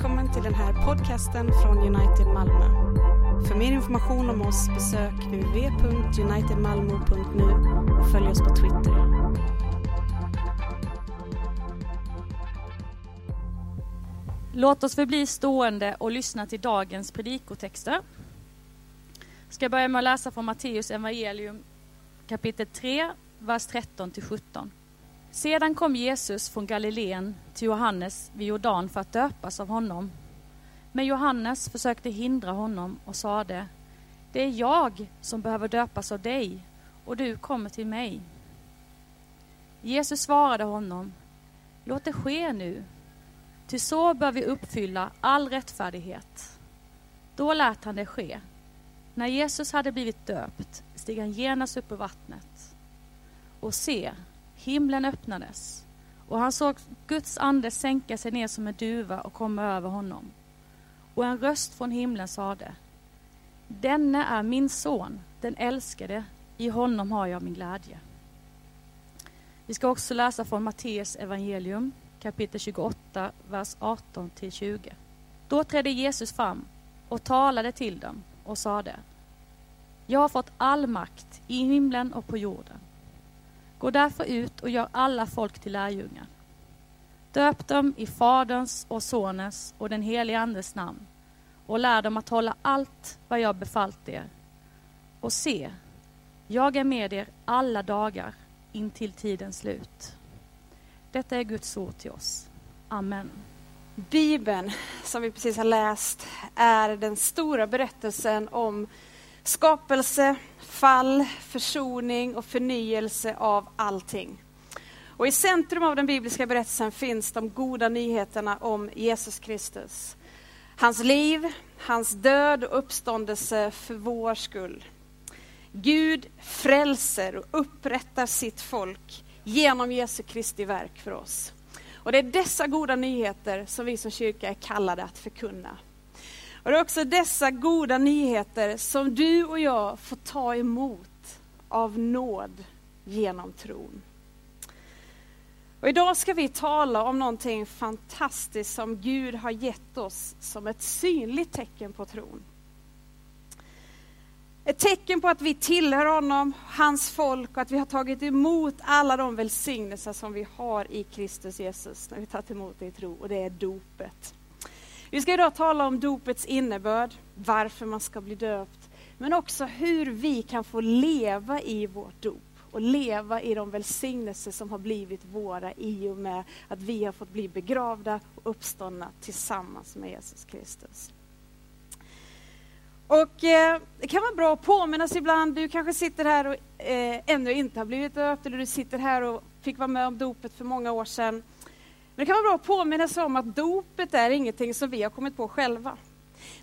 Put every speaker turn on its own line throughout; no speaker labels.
Välkommen till den här podcasten från United Malmö. För mer information om oss besök uv.unitedmalmo.nu och följ oss på Twitter.
Låt oss förbli stående och lyssna till dagens predikotexter. Jag ska börja med att läsa från Matteus evangelium kapitel 3, vers 13 till 17. Sedan kom Jesus från Galileen till Johannes vid Jordan för att döpas av honom. Men Johannes försökte hindra honom och sade, det är jag som behöver döpas av dig och du kommer till mig. Jesus svarade honom, låt det ske nu, ty så bör vi uppfylla all rättfärdighet. Då lät han det ske. När Jesus hade blivit döpt steg han genast upp ur vattnet. Och se, himlen öppnades och han såg Guds ande sänka sig ner som en duva och komma över honom. Och en röst från himlen sade Denne är min son, den älskade, i honom har jag min glädje. Vi ska också läsa från Matteus evangelium kapitel 28, vers 18 till 20. Då trädde Jesus fram och talade till dem och sade Jag har fått all makt i himlen och på jorden. Gå därför ut och gör alla folk till lärjungar. Döp dem i Faderns och Sonens och den helige Andes namn och lär dem att hålla allt vad jag befallt er. Och se, jag är med er alla dagar intill tidens slut. Detta är Guds ord till oss. Amen.
Bibeln, som vi precis har läst, är den stora berättelsen om skapelse, fall, försoning och förnyelse av allting. Och I centrum av den bibliska berättelsen finns de goda nyheterna om Jesus Kristus. Hans liv, hans död och uppståndelse för vår skull. Gud frälser och upprättar sitt folk genom Jesu Kristi verk för oss. Och Det är dessa goda nyheter som vi som kyrka är kallade att förkunna. Och Det är också dessa goda nyheter som du och jag får ta emot av nåd genom tron. Och idag ska vi tala om någonting fantastiskt som Gud har gett oss som ett synligt tecken på tron. Ett tecken på att vi tillhör honom, hans folk och att vi har tagit emot alla de välsignelser som vi har i Kristus Jesus när vi tagit emot det i tro och det är dopet. Vi ska idag tala om dopets innebörd, varför man ska bli döpt, men också hur vi kan få leva i vårt dop och leva i de välsignelser som har blivit våra i och med att vi har fått bli begravda och uppståndna tillsammans med Jesus Kristus. Och eh, Det kan vara bra att påminnas ibland. Du kanske sitter här och eh, ännu inte har blivit döpt eller du sitter här och fick vara med om dopet för många år sedan. Men det kan vara bra att påminna sig om att dopet är ingenting som vi har kommit på själva.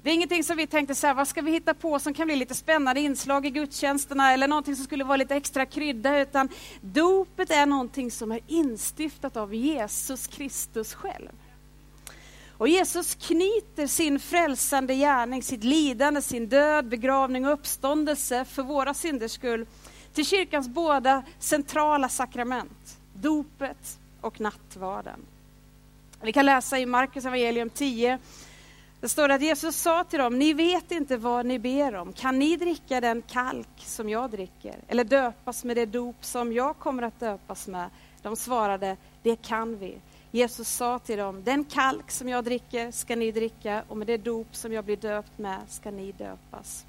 Det är ingenting som vi tänkte så här, vad ska vi hitta på som kan bli lite spännande inslag i gudstjänsterna eller någonting som skulle vara lite extra krydda, utan dopet är någonting som är instiftat av Jesus Kristus själv. Och Jesus knyter sin frälsande gärning, sitt lidande, sin död, begravning och uppståndelse för våra synders skull till kyrkans båda centrala sakrament, dopet och nattvarden. Vi kan läsa i Markus evangelium 10. Det står att Jesus sa till dem, ni vet inte vad ni ber om. Kan ni dricka den kalk som jag dricker? Eller döpas med det dop som jag kommer att döpas med? De svarade, det kan vi. Jesus sa till dem, den kalk som jag dricker ska ni dricka och med det dop som jag blir döpt med ska ni döpas.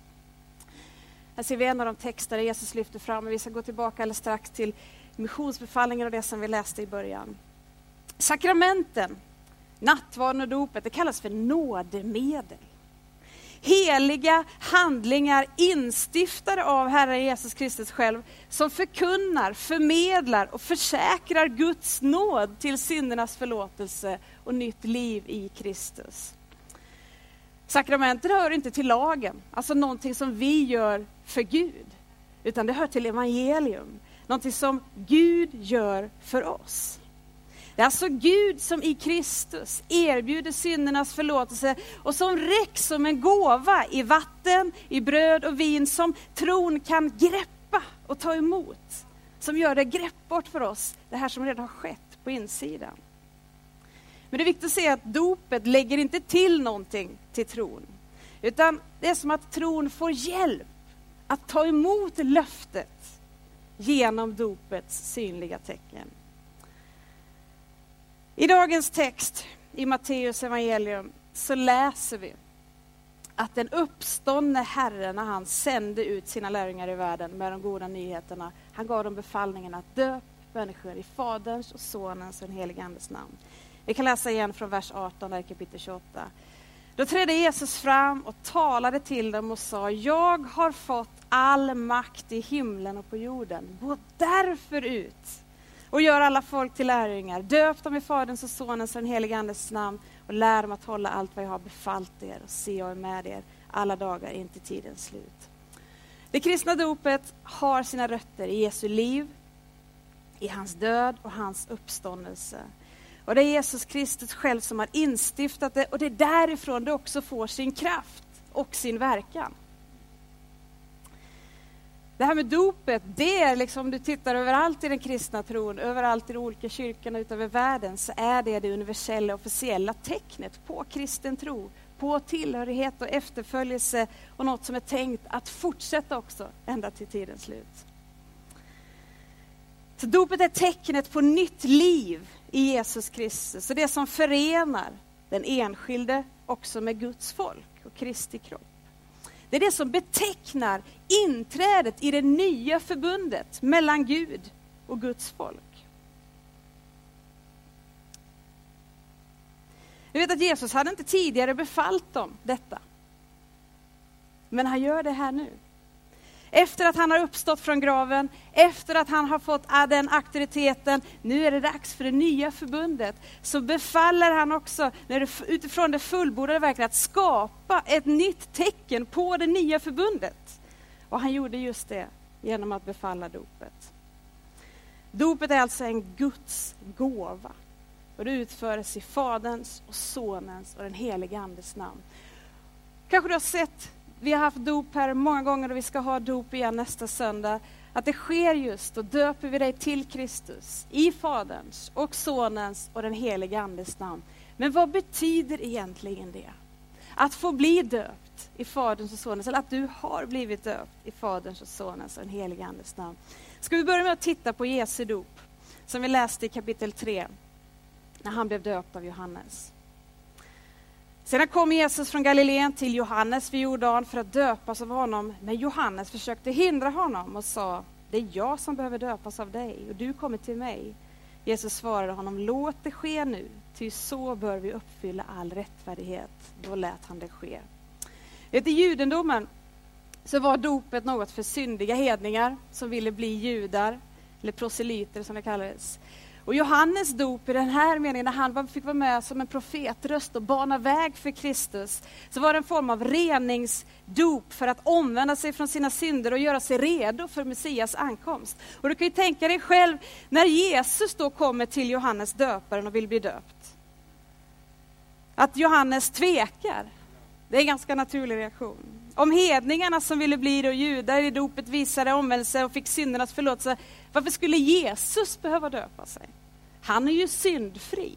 Här ser vi en av de texter där Jesus lyfter fram, och vi ska gå tillbaka alldeles strax till missionsbefallningen och det som vi läste i början. Sakramenten, nattvarden och dopet, det kallas för nådemedel. Heliga handlingar instiftade av Herren Jesus Kristus själv som förkunnar, förmedlar och försäkrar Guds nåd till syndernas förlåtelse och nytt liv i Kristus. Sakramenten hör inte till lagen, alltså någonting som vi gör för Gud, utan det hör till evangelium, någonting som Gud gör för oss. Det är alltså Gud som i Kristus erbjuder syndernas förlåtelse och som räcks som en gåva i vatten, i bröd och vin som tron kan greppa och ta emot. Som gör det greppbart för oss, det här som redan har skett på insidan. Men det är viktigt att se att dopet lägger inte till någonting till tron. Utan det är som att tron får hjälp att ta emot löftet genom dopets synliga tecken. I dagens text i Matteus evangelium så läser vi att den uppståndne Herren, när han sände ut sina lärjungar i världen med de goda nyheterna, han gav dem befallningen att döpa människor i Faderns och Sonens och den helige Andes namn. Vi kan läsa igen från vers 18, där kapitel 28. Då trädde Jesus fram och talade till dem och sa, jag har fått all makt i himlen och på jorden. Gå därför ut och gör alla folk till lärjungar. Döp dem i Faderns och Sonens och den helige Andes namn och lär dem att hålla allt vad jag har befallt er och se jag är med er alla dagar in till tidens slut. Det kristna dopet har sina rötter i Jesu liv, i hans död och hans uppståndelse. Och det är Jesus Kristus själv som har instiftat det och det är därifrån det också får sin kraft och sin verkan. Det här med dopet, det är liksom, om du tittar överallt i den kristna tron, överallt i de olika kyrkorna utöver världen, så är det det universella officiella tecknet på kristen tro, på tillhörighet och efterföljelse och något som är tänkt att fortsätta också ända till tidens slut. Så dopet är tecknet på nytt liv i Jesus Kristus och det som förenar den enskilde också med Guds folk och Kristi kropp. Det är det som betecknar inträdet i det nya förbundet mellan Gud och Guds folk. Vi vet att Jesus hade inte tidigare befallt dem detta. Men han gör det här nu. Efter att han har uppstått från graven, efter att han har fått den auktoriteten, nu är det dags för det nya förbundet. Så befaller han också, utifrån det fullbordade verket, att skapa ett nytt tecken på det nya förbundet. Och han gjorde just det genom att befalla dopet. Dopet är alltså en Guds gåva. Och det utförs i Faderns och Sonens och den helige Andes namn. Kanske du har sett vi har haft dop här många gånger och vi ska ha dop igen nästa söndag. Att det sker just, då döper vi dig till Kristus i Faderns och Sonens och den helige Andes namn. Men vad betyder egentligen det? Att få bli döpt i Faderns och Sonens, eller att du har blivit döpt i Faderns och Sonens och den helige Andes namn. Ska vi börja med att titta på Jesu dop, som vi läste i kapitel 3, när han blev döpt av Johannes. Sedan kom Jesus från Galileen till Johannes vid Jordan för att döpas av honom, men Johannes försökte hindra honom och sa, det är jag som behöver döpas av dig och du kommer till mig. Jesus svarade honom, låt det ske nu, ty så bör vi uppfylla all rättfärdighet. Då lät han det ske. I judendomen så var dopet något för syndiga hedningar som ville bli judar, eller proselyter som det kallades. Och Johannes dop i den här meningen, när han fick vara med som en profetröst och bana väg för Kristus, så var det en form av reningsdop för att omvända sig från sina synder och göra sig redo för Messias ankomst. Och du kan ju tänka dig själv när Jesus då kommer till Johannes döparen och vill bli döpt. Att Johannes tvekar. Det är en ganska naturlig reaktion. Om hedningarna som ville bli då judar i dopet visade omvändelse och fick syndernas förlåtelse, varför skulle Jesus behöva döpa sig? Han är ju syndfri.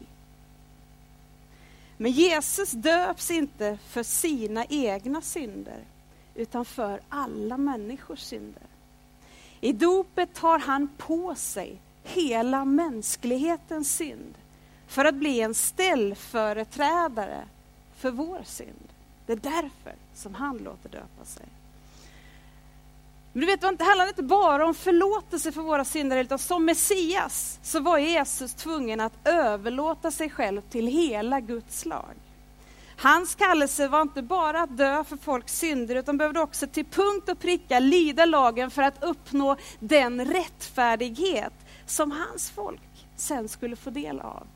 Men Jesus döps inte för sina egna synder, utan för alla människors synder. I dopet tar han på sig hela mänsklighetens synd för att bli en ställföreträdare för vår synd. Det är därför som han låter döpa sig. Men du vet, det handlar inte bara om förlåtelse för våra synder, utan som Messias så var Jesus tvungen att överlåta sig själv till hela Guds lag. Hans kallelse var inte bara att dö för folks synder, utan behövde också till punkt och pricka lyda lagen för att uppnå den rättfärdighet som hans folk sen skulle få del av.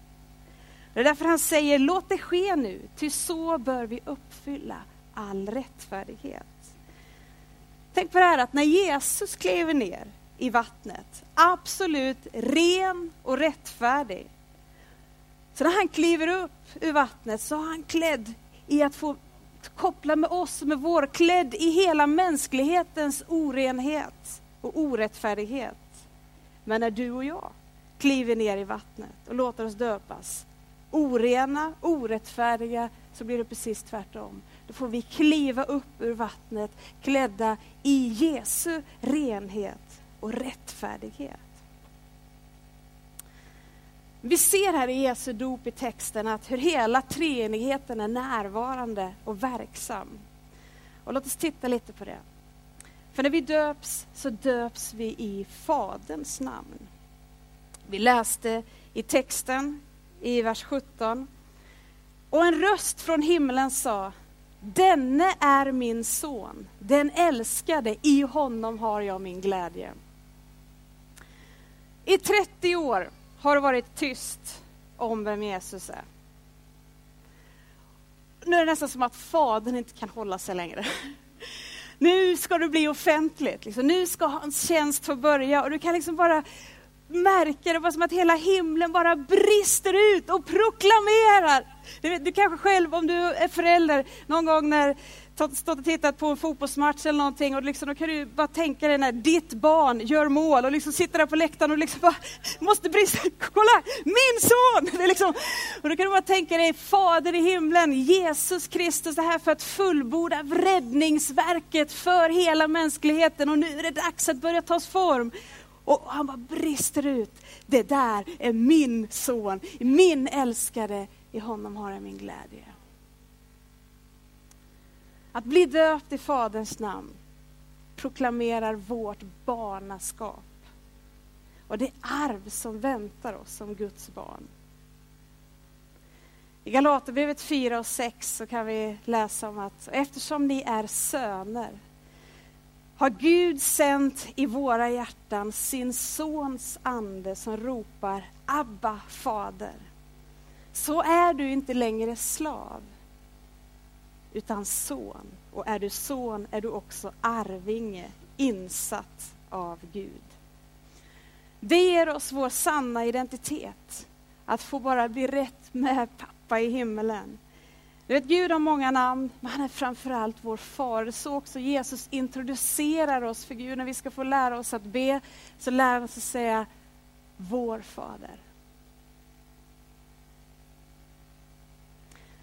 Det är därför han säger, låt det ske nu, ty så bör vi uppfylla all rättfärdighet. Tänk på det här att när Jesus kliver ner i vattnet, absolut ren och rättfärdig. Så när han kliver upp ur vattnet så är han klädd i att få koppla med oss med vår, klädd i hela mänsklighetens orenhet och orättfärdighet. Men när du och jag kliver ner i vattnet och låter oss döpas, orena, orättfärdiga, så blir det precis tvärtom. Då får vi kliva upp ur vattnet klädda i Jesu renhet och rättfärdighet. Vi ser här i Jesu dop i texten att hur hela treenigheten är närvarande och verksam. Och låt oss titta lite på det. För när vi döps så döps vi i Faderns namn. Vi läste i texten i vers 17. Och en röst från himlen sa, denne är min son, den älskade, i honom har jag min glädje. I 30 år har det varit tyst om vem Jesus är. Nu är det nästan som att Fadern inte kan hålla sig längre. Nu ska det bli offentligt, liksom. nu ska hans tjänst få börja och du kan liksom bara märka det, var som att hela himlen bara brister ut och proklamerar. Du, vet, du kanske själv, om du är förälder, någon gång när stått och tittat på en fotbollsmatch eller någonting och liksom, då kan du bara tänka dig när ditt barn gör mål och liksom sitter där på läktaren och liksom bara måste brista. Kolla, min son! Det är liksom, och då kan du bara tänka dig Fader i himlen, Jesus Kristus, det här för att fullborda räddningsverket för hela mänskligheten och nu är det dags att börja tas form. Och han bara brister ut. Det där är min son, min älskade, i honom har jag min glädje. Att bli döpt i Faderns namn proklamerar vårt barnaskap. Och det arv som väntar oss som Guds barn. I Galaterbrevet 4 och 6 så kan vi läsa om att eftersom ni är söner har Gud sänt i våra hjärtan sin sons ande som ropar Abba, fader. Så är du inte längre slav, utan son. Och är du son är du också arvinge, insatt av Gud. Det ger oss vår sanna identitet, att få bara bli rätt med pappa i himmelen. Du vet, Gud har många namn, men han är framförallt vår far. Så också Jesus introducerar oss för Gud. När vi ska få lära oss att be, så lär han oss att säga vår fader.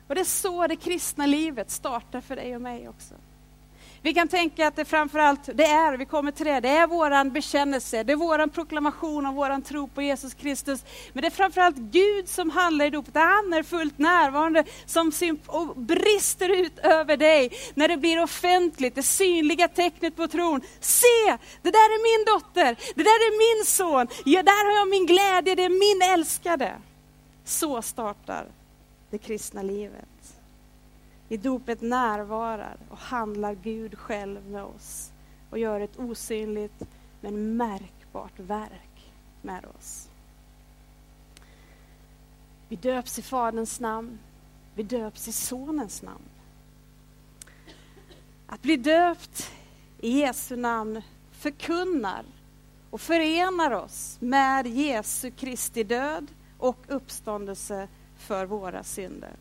Och det är så det kristna livet startar för dig och mig också. Vi kan tänka att det framförallt, det är, vi kommer till det, det är våran bekännelse, det är våran proklamation av våran tro på Jesus Kristus. Men det är framförallt Gud som handlar i dopet, han är fullt närvarande som och brister ut över dig när det blir offentligt, det synliga tecknet på tron. Se, det där är min dotter, det där är min son, ja, där har jag min glädje, det är min älskade. Så startar det kristna livet. I dopet närvarar och handlar Gud själv med oss och gör ett osynligt men märkbart verk med oss. Vi döps i Faderns namn, vi döps i Sonens namn. Att bli döpt i Jesu namn förkunnar och förenar oss med Jesu Kristi död och uppståndelse för våra synder.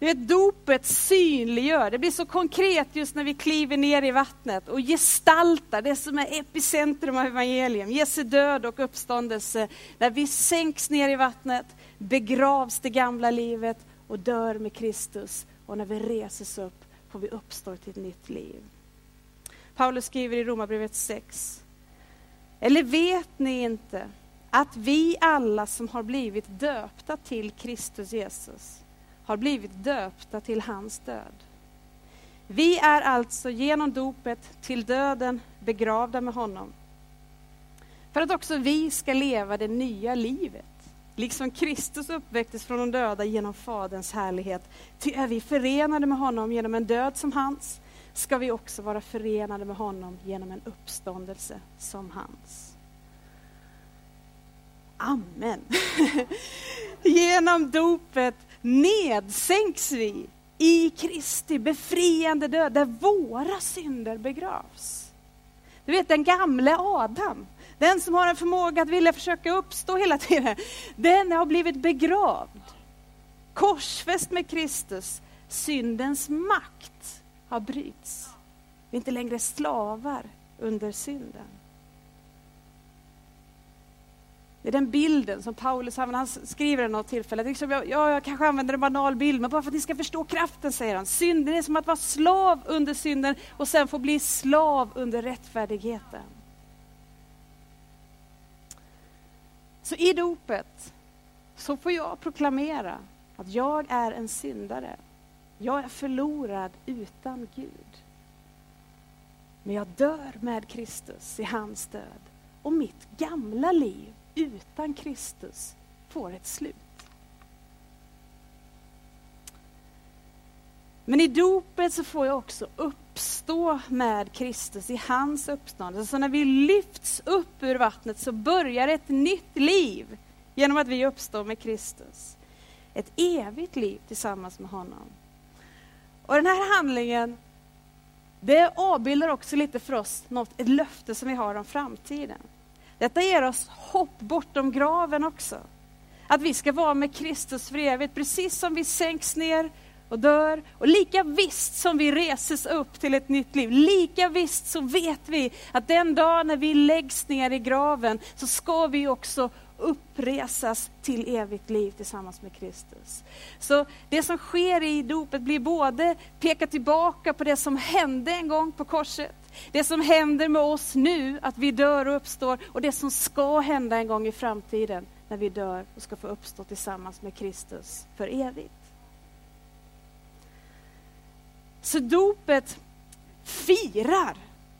Du vet, dopet synliggör, det blir så konkret just när vi kliver ner i vattnet och gestaltar det som är epicentrum av evangelium, Jesu död och uppståndelse. När vi sänks ner i vattnet, begravs det gamla livet och dör med Kristus. Och när vi reses upp får vi uppstå till ett nytt liv. Paulus skriver i Romarbrevet 6. Eller vet ni inte att vi alla som har blivit döpta till Kristus Jesus har blivit döpta till hans död. Vi är alltså genom dopet till döden begravda med honom. För att också vi ska leva det nya livet. Liksom Kristus uppväcktes från de döda genom Faderns härlighet. Ty är vi förenade med honom genom en död som hans, ska vi också vara förenade med honom genom en uppståndelse som hans. Amen. genom dopet nedsänks vi i Kristi befriande död, där våra synder begravs. Du vet den gamle Adam, den som har en förmåga att vilja försöka uppstå hela tiden, den har blivit begravd. Korsfäst med Kristus, syndens makt har bryts. Vi är inte längre slavar under synden. Det är den bilden som Paulus använder. Han skriver den något tillfälle. Liksom, ja, jag kanske använder en banal bild, men bara för att ni ska förstå kraften, säger han. Synden är som att vara slav under synden och sen få bli slav under rättfärdigheten. Så i dopet så får jag proklamera att jag är en syndare. Jag är förlorad utan Gud. Men jag dör med Kristus i hans död. Och mitt gamla liv utan Kristus får ett slut. Men i dopet så får jag också uppstå med Kristus i hans uppståndelse. Så när vi lyfts upp ur vattnet så börjar ett nytt liv genom att vi uppstår med Kristus. Ett evigt liv tillsammans med honom. Och den här handlingen, det avbildar också lite för oss något, ett löfte som vi har om framtiden. Detta ger oss hopp bortom graven också. Att vi ska vara med Kristus för evigt, precis som vi sänks ner och dör. Och lika visst som vi reses upp till ett nytt liv, lika visst så vet vi att den dag när vi läggs ner i graven så ska vi också uppresas till evigt liv tillsammans med Kristus. Så det som sker i dopet blir både peka tillbaka på det som hände en gång på korset, det som händer med oss nu, att vi dör och uppstår, och det som ska hända en gång i framtiden, när vi dör och ska få uppstå tillsammans med Kristus för evigt. Så dopet firar,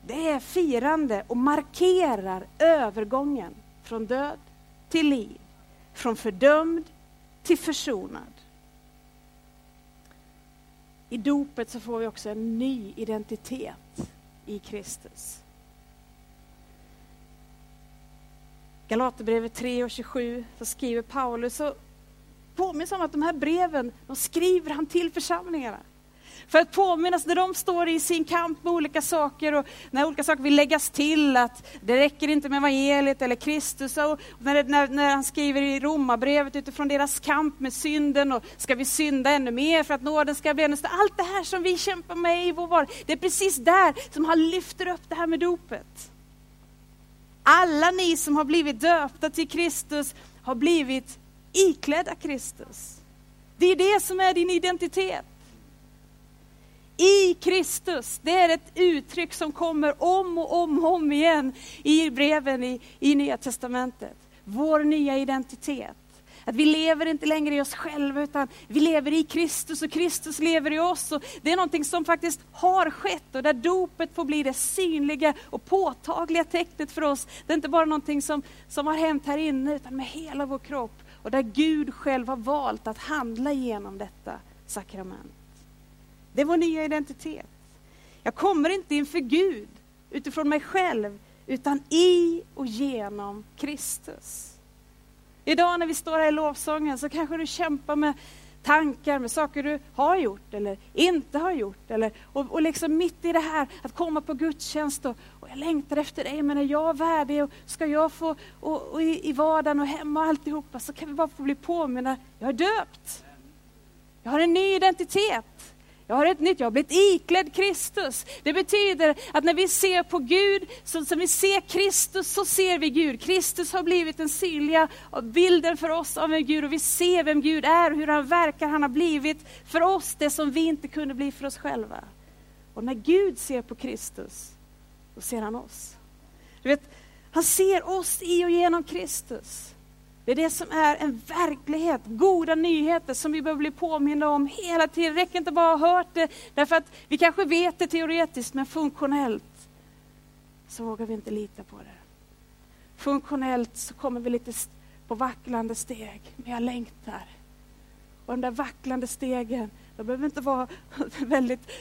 det är firande och markerar övergången från död till liv, från fördömd till försonad. I dopet så får vi också en ny identitet i Kristus. Galaterbrevet 3 och 27 så skriver Paulus och påminns om att de här breven, de skriver han till församlingarna. För att påminnas alltså, när de står i sin kamp med olika saker och när olika saker vill läggas till, att det räcker inte med evangeliet eller Kristus. Och när, när, när han skriver i romabrevet utifrån deras kamp med synden och ska vi synda ännu mer för att nåden ska bli ännu större. Allt det här som vi kämpar med i vår vardag, det är precis där som han lyfter upp det här med dopet. Alla ni som har blivit döpta till Kristus har blivit iklädda Kristus. Det är det som är din identitet i Kristus. Det är ett uttryck som kommer om och om och om igen i breven i, i Nya Testamentet. Vår nya identitet. Att vi lever inte längre i oss själva utan vi lever i Kristus och Kristus lever i oss. Och det är någonting som faktiskt har skett och där dopet får bli det synliga och påtagliga tecknet för oss. Det är inte bara någonting som, som har hänt här inne utan med hela vår kropp. Och där Gud själv har valt att handla genom detta sakrament. Det är vår nya identitet. Jag kommer inte inför Gud utifrån mig själv, utan i och genom Kristus. Idag när vi står här i lovsången så kanske du kämpar med tankar, med saker du har gjort eller inte har gjort. Eller, och, och liksom mitt i det här att komma på gudstjänst och, och jag längtar efter dig, men är jag värdig och ska jag få, och, och i, i vardagen och hemma och alltihopa, så kan vi bara få bli påminna, jag är döpt. Jag har en ny identitet. Jag har ett nytt, jag har blivit iklädd Kristus. Det betyder att när vi ser på Gud, så som vi ser Kristus, så ser vi Gud. Kristus har blivit den synliga bilden för oss av en Gud och vi ser vem Gud är och hur han verkar. Han har blivit för oss det som vi inte kunde bli för oss själva. Och när Gud ser på Kristus, då ser han oss. Du vet, han ser oss i och genom Kristus. Det är det som är en verklighet, goda nyheter som vi behöver bli påminna om hela tiden. Det räcker inte bara att ha hört det, därför att vi kanske vet det teoretiskt, men funktionellt så vågar vi inte lita på det. Funktionellt så kommer vi lite på vacklande steg, men jag längtar. Och de där vacklande stegen, de behöver inte vara väldigt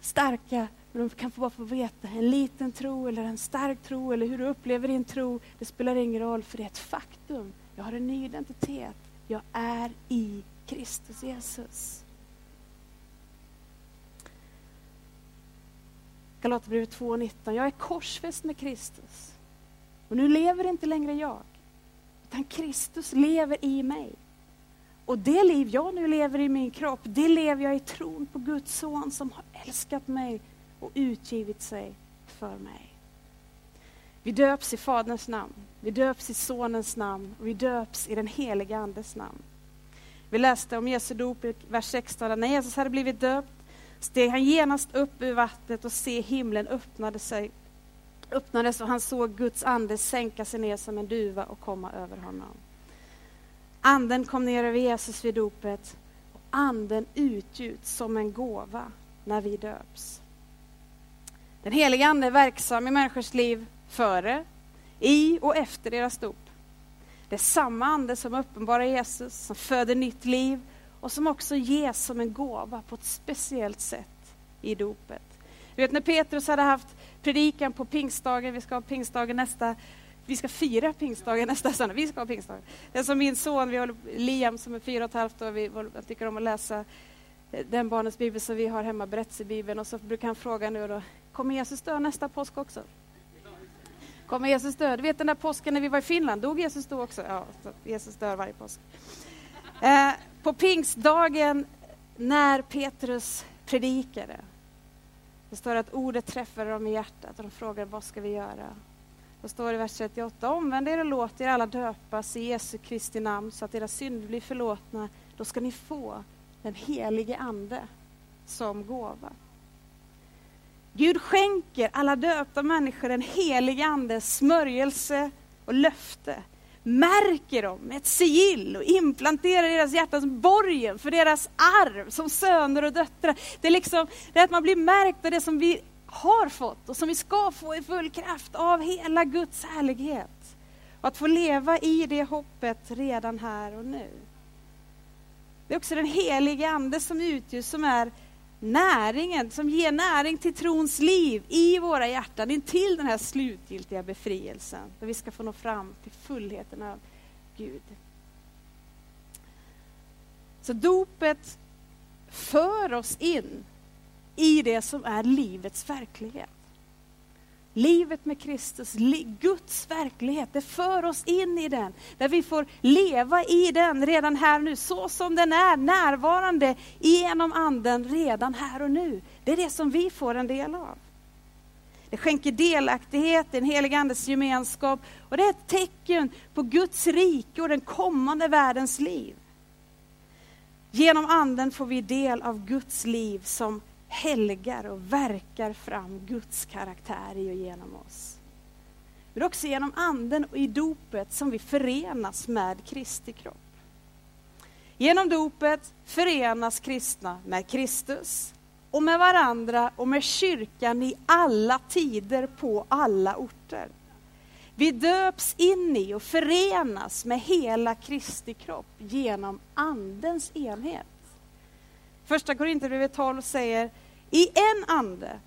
starka, men de kan få bara få veta en liten tro eller en stark tro eller hur du upplever din tro. Det spelar ingen roll, för det är ett faktum jag har en ny identitet. Jag är i Kristus Jesus. Galaterbrevet 2.19. Jag är korsfäst med Kristus. Och nu lever inte längre jag, utan Kristus lever i mig. Och det liv jag nu lever i min kropp, det lever jag i tron på Guds son som har älskat mig och utgivit sig för mig. Vi döps i Faderns namn, vi döps i Sonens namn och vi döps i den heliga Andes namn. Vi läste om Jesu dop i vers 16. När Jesus hade blivit döpt steg han genast upp ur vattnet och se himlen öppnade sig, öppnades och han såg Guds ande sänka sig ner som en duva och komma över honom. Anden kom ner över Jesus vid dopet och anden utgjuts som en gåva när vi döps. Den heliga Ande är verksam i människors liv före, i och efter deras dop. Det är samma ande som uppenbarar Jesus, som föder nytt liv och som också ges som en gåva på ett speciellt sätt i dopet. Du vet när Petrus hade haft predikan på pingstdagen, vi ska ha pingstdagen nästa, vi ska fira pingstdagen nästa söndag, vi ska ha pingstdagen. Det är som min son, vi håller, Liam som är fyra och ett halvt år, vi tycker om att läsa eh, den barnens bibel som vi har hemma, berättelsebibeln, och så brukar han fråga nu då, kommer Jesus dö nästa påsk också? Kommer Jesus dö? Du vet den där påsken när vi var i Finland, dog Jesus då också? Ja, Jesus dör varje påsk. Eh, på pingstdagen när Petrus predikade, det står att ordet träffade dem i hjärtat och de frågade vad ska vi göra? Då står det i vers 38, omvänd er och låt er alla döpas i Jesu Kristi namn så att era synder blir förlåtna. Då ska ni få den helige Ande som gåva. Gud skänker alla döpta människor en helig Andes smörjelse och löfte. Märker dem med ett sigill och implanterar i deras hjärtan som borgen för deras arv som söner och döttrar. Det är, liksom, det är att man blir märkt av det som vi har fått och som vi ska få i full kraft av hela Guds härlighet. Och att få leva i det hoppet redan här och nu. Det är också den helige Ande som utgörs som är näringen som ger näring till trons liv i våra hjärtan intill den här slutgiltiga befrielsen. Där vi ska få nå fram till fullheten av Gud. Så dopet för oss in i det som är livets verklighet. Livet med Kristus, Guds verklighet, det för oss in i den. Där vi får leva i den redan här nu, så som den är närvarande genom anden redan här och nu. Det är det som vi får en del av. Det skänker delaktighet i den helige Andes gemenskap och det är ett tecken på Guds rike och den kommande världens liv. Genom anden får vi del av Guds liv som helgar och verkar fram Guds karaktär i och genom oss. Men också genom anden och i dopet som vi förenas med Kristi kropp. Genom dopet förenas kristna med Kristus och med varandra och med kyrkan i alla tider på alla orter. Vi döps in i och förenas med hela Kristi kropp genom Andens enhet. Första Korinthierbrevet 12 säger i en ande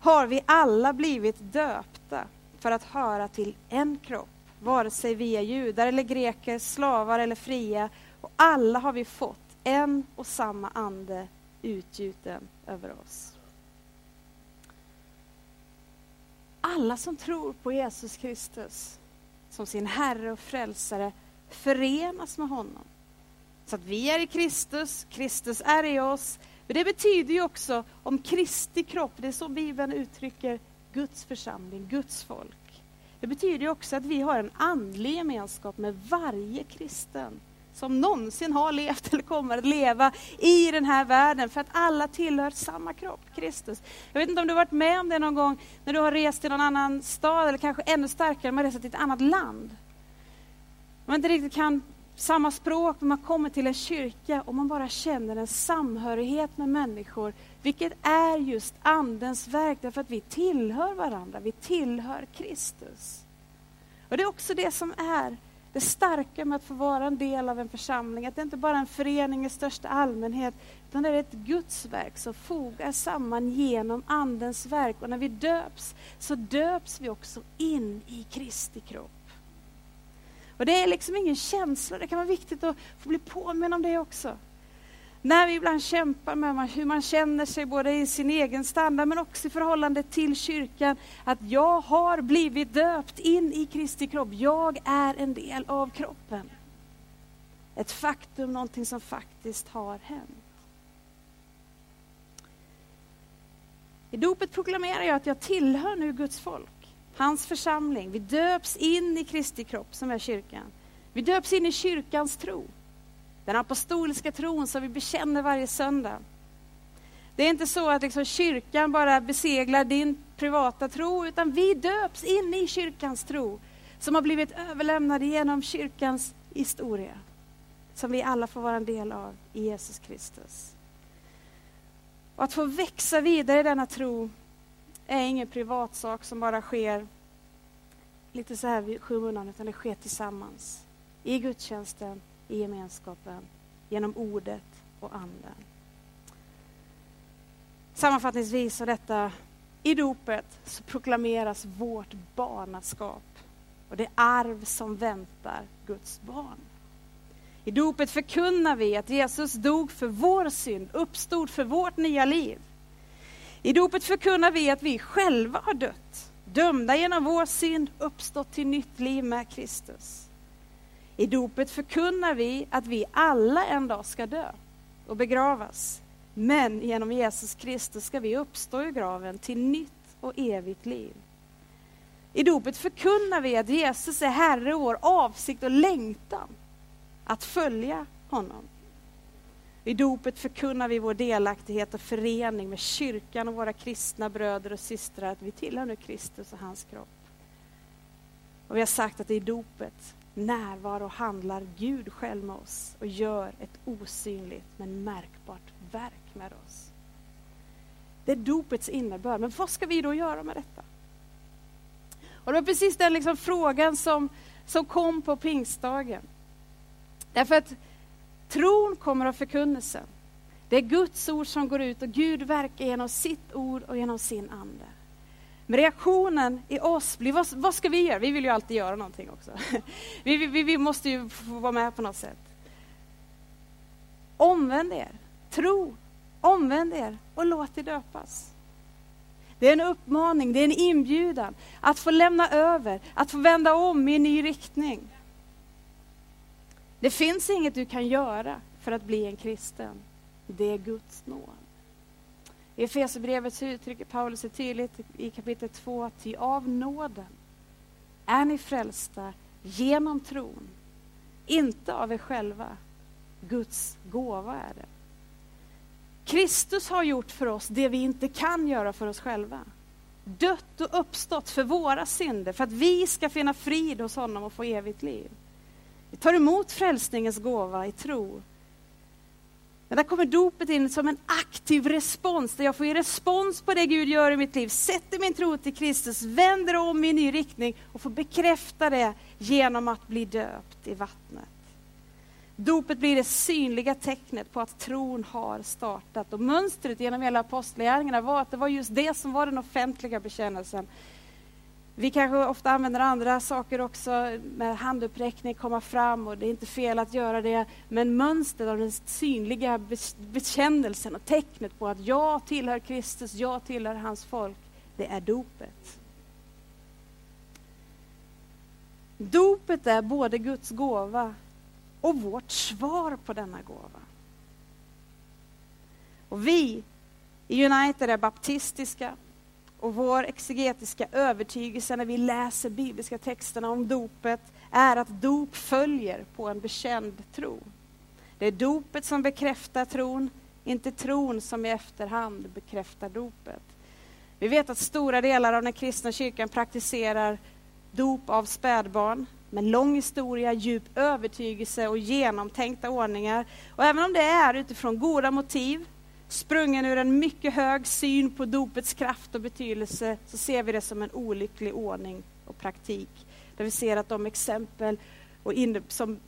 har vi alla blivit döpta för att höra till en kropp, vare sig vi är judar eller greker, slavar eller fria. Och alla har vi fått en och samma ande utgjuten över oss. Alla som tror på Jesus Kristus som sin Herre och Frälsare förenas med honom. Så att vi är i Kristus, Kristus är i oss, men det betyder ju också om Kristi kropp, det är så Bibeln uttrycker Guds församling, Guds folk. Det betyder ju också att vi har en andlig gemenskap med varje kristen som någonsin har levt eller kommer att leva i den här världen, för att alla tillhör samma kropp, Kristus. Jag vet inte om du har varit med om det någon gång när du har rest till någon annan stad, eller kanske ännu starkare, man reser till ett annat land. Man inte riktigt kan samma språk, men man kommer till en kyrka och man bara känner en samhörighet med människor, vilket är just Andens verk, därför att vi tillhör varandra, vi tillhör Kristus. Och Det är också det som är det starka med att få vara en del av en församling, att det inte bara är en förening i största allmänhet, utan det är ett Guds verk som fogar samman genom Andens verk. Och när vi döps, så döps vi också in i Kristi kropp. Och det är liksom ingen känsla, det kan vara viktigt att få bli påminn om det också. När vi ibland kämpar med hur man känner sig både i sin egen standard men också i förhållande till kyrkan. Att jag har blivit döpt in i Kristi kropp. Jag är en del av kroppen. Ett faktum, någonting som faktiskt har hänt. I dopet proklamerar jag att jag tillhör nu Guds folk hans församling. Vi döps in i Kristi kropp som är kyrkan. Vi döps in i kyrkans tro. Den apostoliska tron som vi bekänner varje söndag. Det är inte så att liksom kyrkan bara beseglar din privata tro, utan vi döps in i kyrkans tro som har blivit överlämnade genom kyrkans historia. Som vi alla får vara en del av i Jesus Kristus. Och att få växa vidare i denna tro är ingen privatsak som bara sker lite så här vid skymundan, utan det sker tillsammans. I gudstjänsten, i gemenskapen, genom ordet och anden. Sammanfattningsvis av detta, i dopet så proklameras vårt barnaskap och det arv som väntar Guds barn. I dopet förkunnar vi att Jesus dog för vår synd, uppstod för vårt nya liv. I dopet förkunnar vi att vi själva har dött, dömda genom vår synd, uppstått till nytt liv med Kristus. I dopet förkunnar vi att vi alla en dag ska dö och begravas. Men genom Jesus Kristus ska vi uppstå ur graven till nytt och evigt liv. I dopet förkunnar vi att Jesus är Herre och vår avsikt och längtan att följa honom. I dopet förkunnar vi vår delaktighet och förening med kyrkan och våra kristna bröder och systrar, att vi tillhör nu Kristus och hans kropp. Och vi har sagt att i dopet närvaro handlar Gud själv med oss och gör ett osynligt men märkbart verk med oss. Det är dopets innebörd. Men vad ska vi då göra med detta? Och det var precis den liksom frågan som, som kom på pingstdagen. Därför att tron kommer av förkunnelsen. Det är Guds ord som går ut och Gud verkar genom sitt ord och genom sin ande. Men reaktionen i oss blir, vad, vad ska vi göra? Vi vill ju alltid göra någonting också. Vi, vi, vi måste ju få vara med på något sätt. Omvänd er, tro, omvänd er och låt er döpas. Det är en uppmaning, det är en inbjudan att få lämna över, att få vända om i en ny riktning. Det finns inget du kan göra för att bli en kristen. Det är Guds nåd. I Efesierbrevet uttrycker Paulus det tydligt i kapitel 2 att av nåden är ni frälsta genom tron, inte av er själva. Guds gåva är det. Kristus har gjort för oss det vi inte kan göra för oss själva. Dött och uppstått för våra synder, för att vi ska finna frid hos honom och få evigt liv. Vi tar emot frälsningens gåva i tro. Men där kommer dopet in som en aktiv respons, där jag får ge respons på det Gud gör i mitt liv, sätter min tro till Kristus, vänder om i en ny riktning och får bekräfta det genom att bli döpt i vattnet. Dopet blir det synliga tecknet på att tron har startat. Och mönstret genom hela apostlagärningarna var att det var just det som var den offentliga bekännelsen. Vi kanske ofta använder andra saker också, med handuppräckning, komma fram och det är inte fel att göra det. Men mönstret av den synliga bekännelsen och tecknet på att jag tillhör Kristus, jag tillhör hans folk, det är dopet. Dopet är både Guds gåva och vårt svar på denna gåva. Och vi i United är baptistiska och vår exegetiska övertygelse när vi läser bibliska texterna om dopet är att dop följer på en bekänd tro. Det är dopet som bekräftar tron, inte tron som i efterhand bekräftar dopet. Vi vet att stora delar av den kristna kyrkan praktiserar dop av spädbarn med lång historia, djup övertygelse och genomtänkta ordningar. Och även om det är utifrån goda motiv, sprungen ur en mycket hög syn på dopets kraft och betydelse, så ser vi det som en olycklig ordning och praktik. Där vi ser att de exempel och in, som,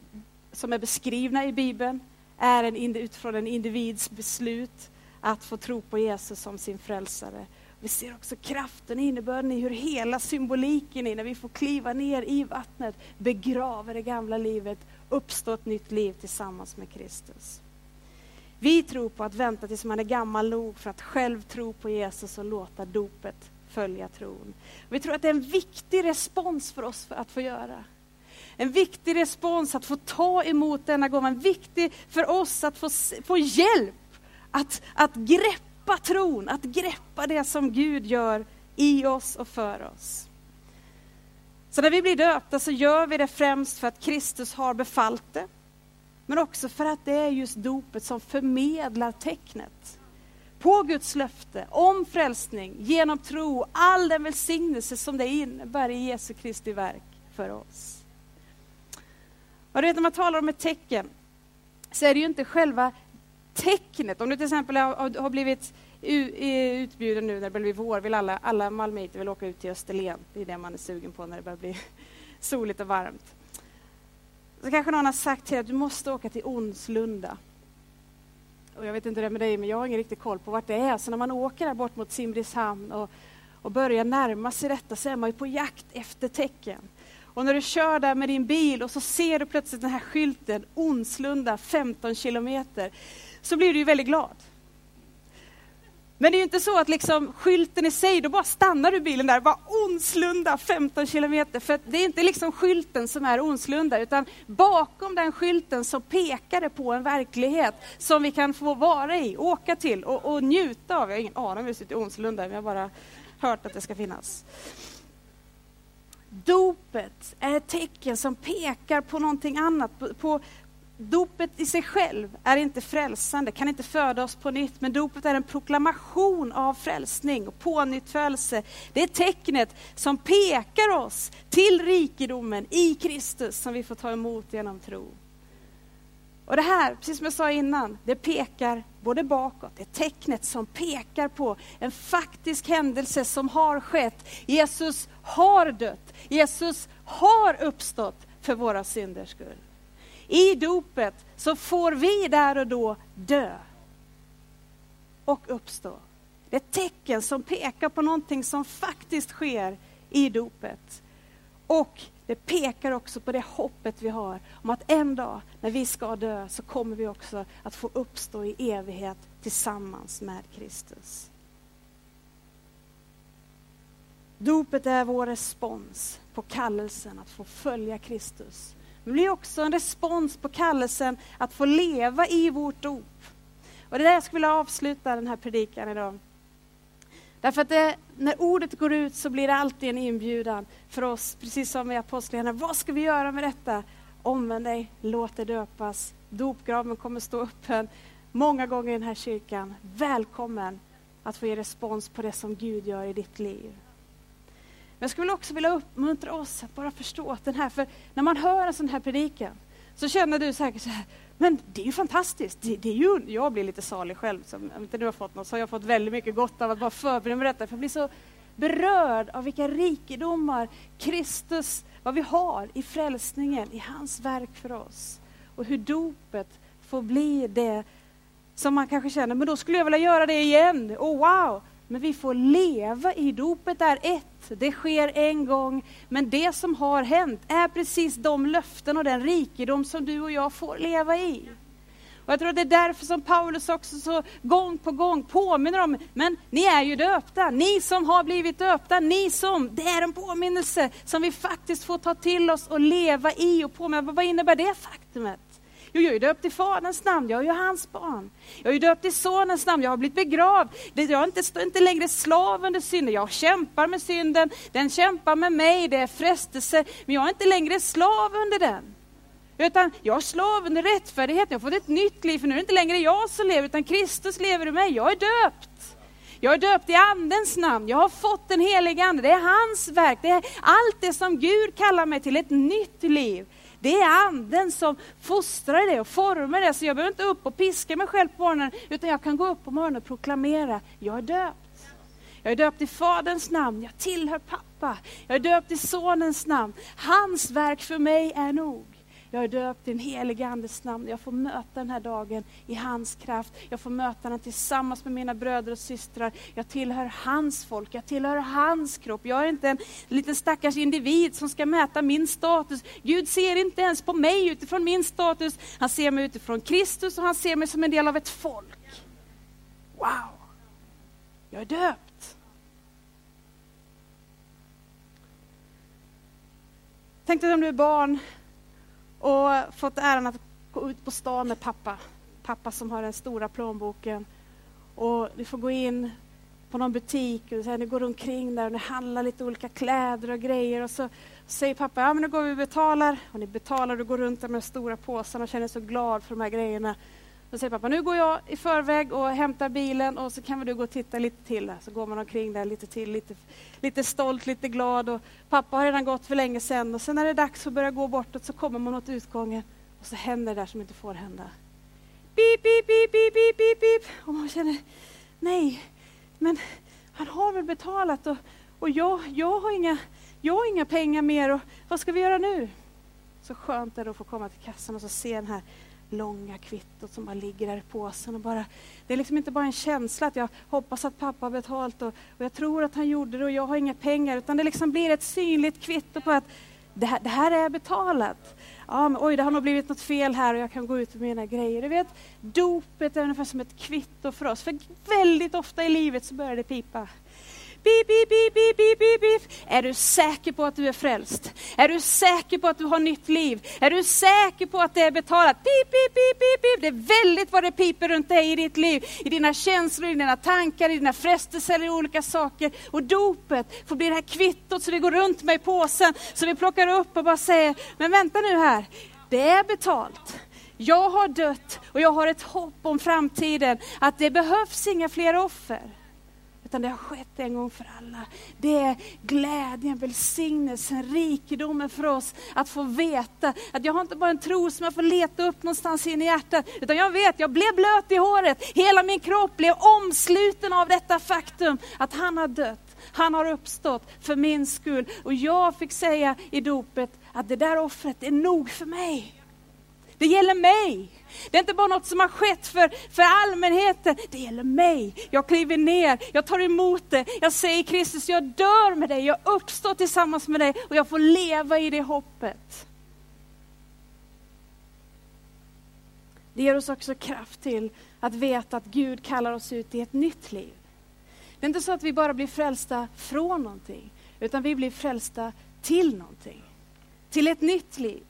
som är beskrivna i Bibeln är en, utifrån en individs beslut att få tro på Jesus som sin frälsare. Vi ser också kraften, innebörden i hur hela symboliken i när vi får kliva ner i vattnet, begraver det gamla livet, uppstå ett nytt liv tillsammans med Kristus. Vi tror på att vänta tills man är gammal nog för att själv tro på Jesus och låta dopet följa tron. Vi tror att det är en viktig respons för oss att få göra. En viktig respons att få ta emot denna gåva, en viktig för oss att få, få hjälp att, att greppa tron, att greppa det som Gud gör i oss och för oss. Så när vi blir döpta så gör vi det främst för att Kristus har befallt det. Men också för att det är just dopet som förmedlar tecknet på Guds löfte om frälsning genom tro, all den välsignelse som det innebär i Jesu Kristi verk för oss. Och du vet, när man talar om ett tecken så är det ju inte själva tecknet. Om du till exempel har, har blivit utbjuden nu när det börjar bli vår, vill alla, alla malmöiter vill åka ut till Österlen. Det är det man är sugen på när det börjar bli soligt och varmt. Så kanske någon har sagt till dig att du måste åka till Onslunda. Och jag vet inte det med dig, men jag har ingen riktig koll på vart det är. Så när man åker där bort mot Simrishamn och, och börjar närma sig detta så är man ju på jakt efter tecken. Och när du kör där med din bil och så ser du plötsligt den här skylten, Onslunda 15 kilometer, så blir du ju väldigt glad. Men det är ju inte så att liksom skylten i sig, då bara stannar du bilen där, bara Onslunda 15 kilometer. För det är inte liksom skylten som är Onslunda, utan bakom den skylten så pekar det på en verklighet som vi kan få vara i, åka till och, och njuta av. Jag har ingen aning om hur det ser ut i Onslunda, men jag har bara hört att det ska finnas. Dopet är ett tecken som pekar på någonting annat, på, på, Dopet i sig själv är inte frälsande, kan inte föda oss på nytt, men dopet är en proklamation av frälsning och pånyttfödelse. Det är tecknet som pekar oss till rikedomen i Kristus som vi får ta emot genom tro. Och det här, precis som jag sa innan, det pekar både bakåt, det är tecknet som pekar på en faktisk händelse som har skett. Jesus har dött, Jesus har uppstått för våra synders skull. I dopet så får vi där och då dö och uppstå. Det är ett tecken som pekar på någonting som faktiskt sker i dopet. Och det pekar också på det hoppet vi har om att en dag när vi ska dö så kommer vi också att få uppstå i evighet tillsammans med Kristus. Dopet är vår respons på kallelsen att få följa Kristus det blir också en respons på kallelsen att få leva i vårt dop. Och det är där jag skulle vilja avsluta den här predikan idag. Därför att det, när ordet går ut så blir det alltid en inbjudan för oss, precis som i Apostlagärningarna. Vad ska vi göra med detta? Omvänd dig, låt dig döpas. Dopgraven kommer stå öppen många gånger i den här kyrkan. Välkommen att få ge respons på det som Gud gör i ditt liv. Men jag skulle också vilja uppmuntra oss att bara förstå att den här, för när man hör en sån här predikan så känner du säkert så här, men det är ju fantastiskt. Det, det är ju, jag blir lite salig själv, som, om inte du har fått något så har jag fått väldigt mycket gott av att bara förbereda mig detta, för jag blir så berörd av vilka rikedomar Kristus, vad vi har i frälsningen, i hans verk för oss. Och hur dopet får bli det som man kanske känner, men då skulle jag vilja göra det igen. Oh wow! Men vi får leva i dopet är ett, det sker en gång. Men det som har hänt är precis de löften och den rikedom som du och jag får leva i. Och jag tror att det är därför som Paulus också så gång på gång påminner om, men ni är ju döpta, ni som har blivit döpta, ni som, det är en påminnelse som vi faktiskt får ta till oss och leva i och påminna. Vad innebär det faktumet? Jo, jag är döpt i Faderns namn, jag är ju hans barn. Jag är döpt i Sonens namn, jag har blivit begravd. Jag är inte, inte längre slav under synden, jag kämpar med synden, den kämpar med mig, det är frestelse, men jag är inte längre slav under den. Utan jag är slav under rättfärdigheten, jag har fått ett nytt liv, för nu är det inte längre jag som lever, utan Kristus lever i mig. Jag är döpt. Jag är döpt i Andens namn, jag har fått den helige Ande, det är hans verk, det är allt det som Gud kallar mig till, ett nytt liv. Det är anden som fostrar det och formar det. Så jag behöver inte upp och piska mig själv på morgonen, utan jag kan gå upp på morgonen och proklamera, jag är döpt. Jag är döpt i Faderns namn, jag tillhör pappa. Jag är döpt i Sonens namn. Hans verk för mig är nog. Jag är döpt i den helige Andes namn. Jag får möta den här dagen i hans kraft. Jag får möta den tillsammans med mina bröder och systrar. Jag tillhör hans folk, jag tillhör hans kropp. Jag är inte en liten stackars individ som ska mäta min status. Gud ser inte ens på mig utifrån min status. Han ser mig utifrån Kristus och han ser mig som en del av ett folk. Wow! Jag är döpt. Tänk dig om du är barn och fått äran att gå ut på stan med pappa. Pappa som har den stora plånboken. Och du får gå in på någon butik och ni går omkring där och ni handlar lite olika kläder och grejer och så säger pappa, ja men nu går vi och betalar. Och ni betalar och går runt med de stora påsarna och känner så glad för de här grejerna. Då säger pappa, nu går jag i förväg och hämtar bilen och så kan väl du gå och titta lite till. Så går man omkring där lite till, lite, lite stolt, lite glad. Och pappa har redan gått för länge sedan och sen när det är dags att börja gå bortåt så kommer man åt utgången och så händer det där som inte får hända. Pip, pip, pip, pip, pip, pip, beep. Och man känner, nej, men han har väl betalat och, och jag, jag, har inga, jag har inga pengar mer och vad ska vi göra nu? Så skönt är det att få komma till kassan och så se den här långa kvittot som bara ligger där i påsen. Och bara, det är liksom inte bara en känsla att jag hoppas att pappa har betalt och, och jag tror att han gjorde det och jag har inga pengar. Utan det liksom blir ett synligt kvitto på att det här, det här är betalat. Ja, men oj, det har nog blivit något fel här och jag kan gå ut med mina grejer. Du vet, dopet är ungefär som ett kvitto för oss. För väldigt ofta i livet så börjar det pipa. Beep, beep, beep, beep, beep, beep, beep. Är du säker på att du är frälst? Är du säker på att du har nytt liv? Är du säker på att det är betalat? Beep, beep, beep, beep, beep. Det är väldigt vad det piper runt dig i ditt liv, i dina känslor, i dina tankar, i dina frestelser, i olika saker. Och dopet får bli det här kvittot så vi går runt med i påsen, så vi plockar upp och bara säger, men vänta nu här, det är betalt. Jag har dött och jag har ett hopp om framtiden, att det behövs inga fler offer. Utan det har skett en gång för alla. Det är glädjen, välsignelsen, rikedomen för oss att få veta att jag har inte bara en tro som jag får leta upp någonstans in i hjärtat. Utan jag vet, jag blev blöt i håret. Hela min kropp blev omsluten av detta faktum att han har dött. Han har uppstått för min skull. Och jag fick säga i dopet att det där offret är nog för mig. Det gäller mig. Det är inte bara något som har skett för, för allmänheten, det gäller mig. Jag kliver ner, jag tar emot det. Jag säger Kristus, jag dör med dig, jag uppstår tillsammans med dig och jag får leva i det hoppet. Det ger oss också kraft till att veta att Gud kallar oss ut i ett nytt liv. Det är inte så att vi bara blir frälsta från någonting, utan vi blir frälsta till någonting. Till ett nytt liv.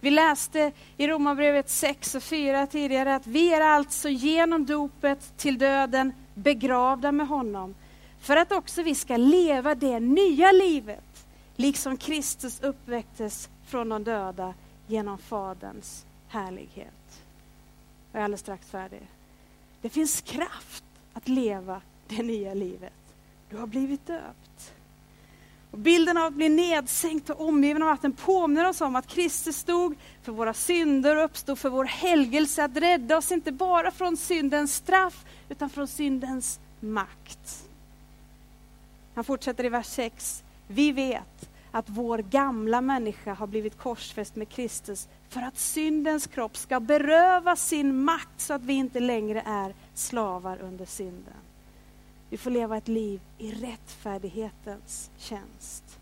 Vi läste i Romarbrevet 6 och 4 tidigare att vi är alltså genom dopet till döden begravda med honom för att också vi ska leva det nya livet liksom Kristus uppväcktes från de döda genom Faderns härlighet. Jag är alldeles strax färdig. Det finns kraft att leva det nya livet. Du har blivit döpt. Och bilden av att bli nedsänkt och omgiven av vatten påminner oss om att Kristus stod för våra synder och uppstod för vår helgelse, att rädda oss inte bara från syndens straff, utan från syndens makt. Han fortsätter i vers 6. Vi vet att vår gamla människa har blivit korsfäst med Kristus för att syndens kropp ska beröva sin makt så att vi inte längre är slavar under synden. Vi får leva ett liv i rättfärdighetens tjänst.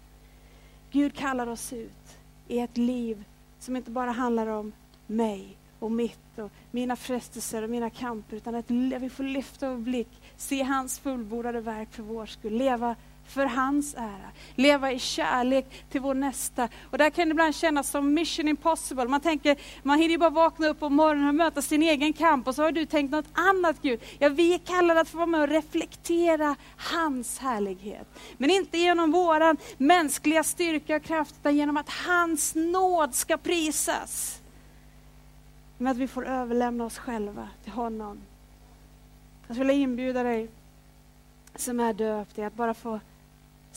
Gud kallar oss ut i ett liv som inte bara handlar om mig och mitt och mina frestelser och mina kamper, utan att vi får lyfta vår blick, se hans fullbordade verk för vår skull, leva för hans ära. Leva i kärlek till vår nästa. Och där kan det ibland kännas som mission impossible. Man tänker, man hinner ju bara vakna upp på morgonen och möta sin egen kamp och så har du tänkt något annat Gud. Ja, vi är kallade att få vara med och reflektera hans härlighet. Men inte genom våran mänskliga styrka och kraft, utan genom att hans nåd ska prisas. Med att vi får överlämna oss själva till honom. Jag skulle inbjuda dig som är döpt till att bara få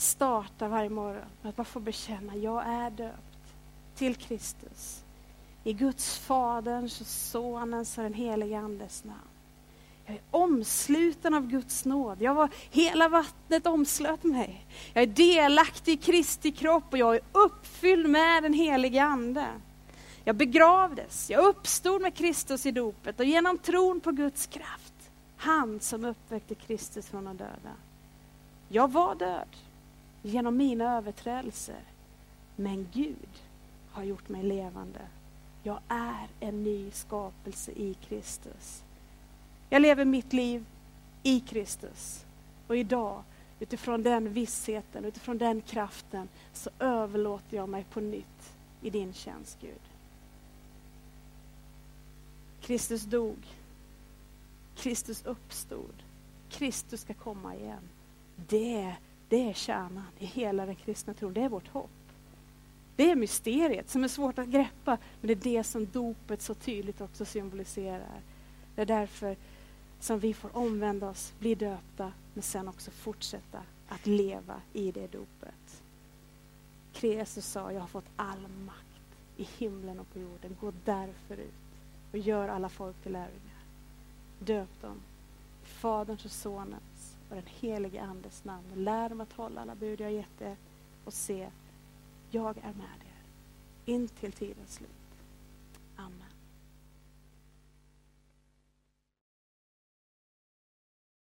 starta varje morgon med att bara få bekänna, jag är döpt till Kristus. I Guds Faderns, och Sonens och den helige Andes namn. Jag är omsluten av Guds nåd. Jag var, hela vattnet omslöt mig. Jag är delaktig i Kristi kropp och jag är uppfylld med den helige Ande. Jag begravdes, jag uppstod med Kristus i dopet och genom tron på Guds kraft, han som uppväckte Kristus från de döda. Jag var död, genom mina överträdelser. Men Gud har gjort mig levande. Jag är en ny skapelse i Kristus. Jag lever mitt liv i Kristus. Och idag, utifrån den vissheten, utifrån den kraften, så överlåter jag mig på nytt i din tjänst, Gud. Kristus dog. Kristus uppstod. Kristus ska komma igen. Det, det är kärnan i hela den kristna tron. Det är vårt hopp. Det är mysteriet som är svårt att greppa, men det är det som dopet så tydligt också symboliserar. Det är därför som vi får omvända oss, bli döpta, men sen också fortsätta att leva i det dopet. Jesus sa, jag har fått all makt i himlen och på jorden. Gå därför ut och gör alla folk till lärjungar. Döp dem Faderns och Sonens och den helige Andes namn. Lär dem att hålla alla bud jag gett er och se, jag är med er in till tidens slut.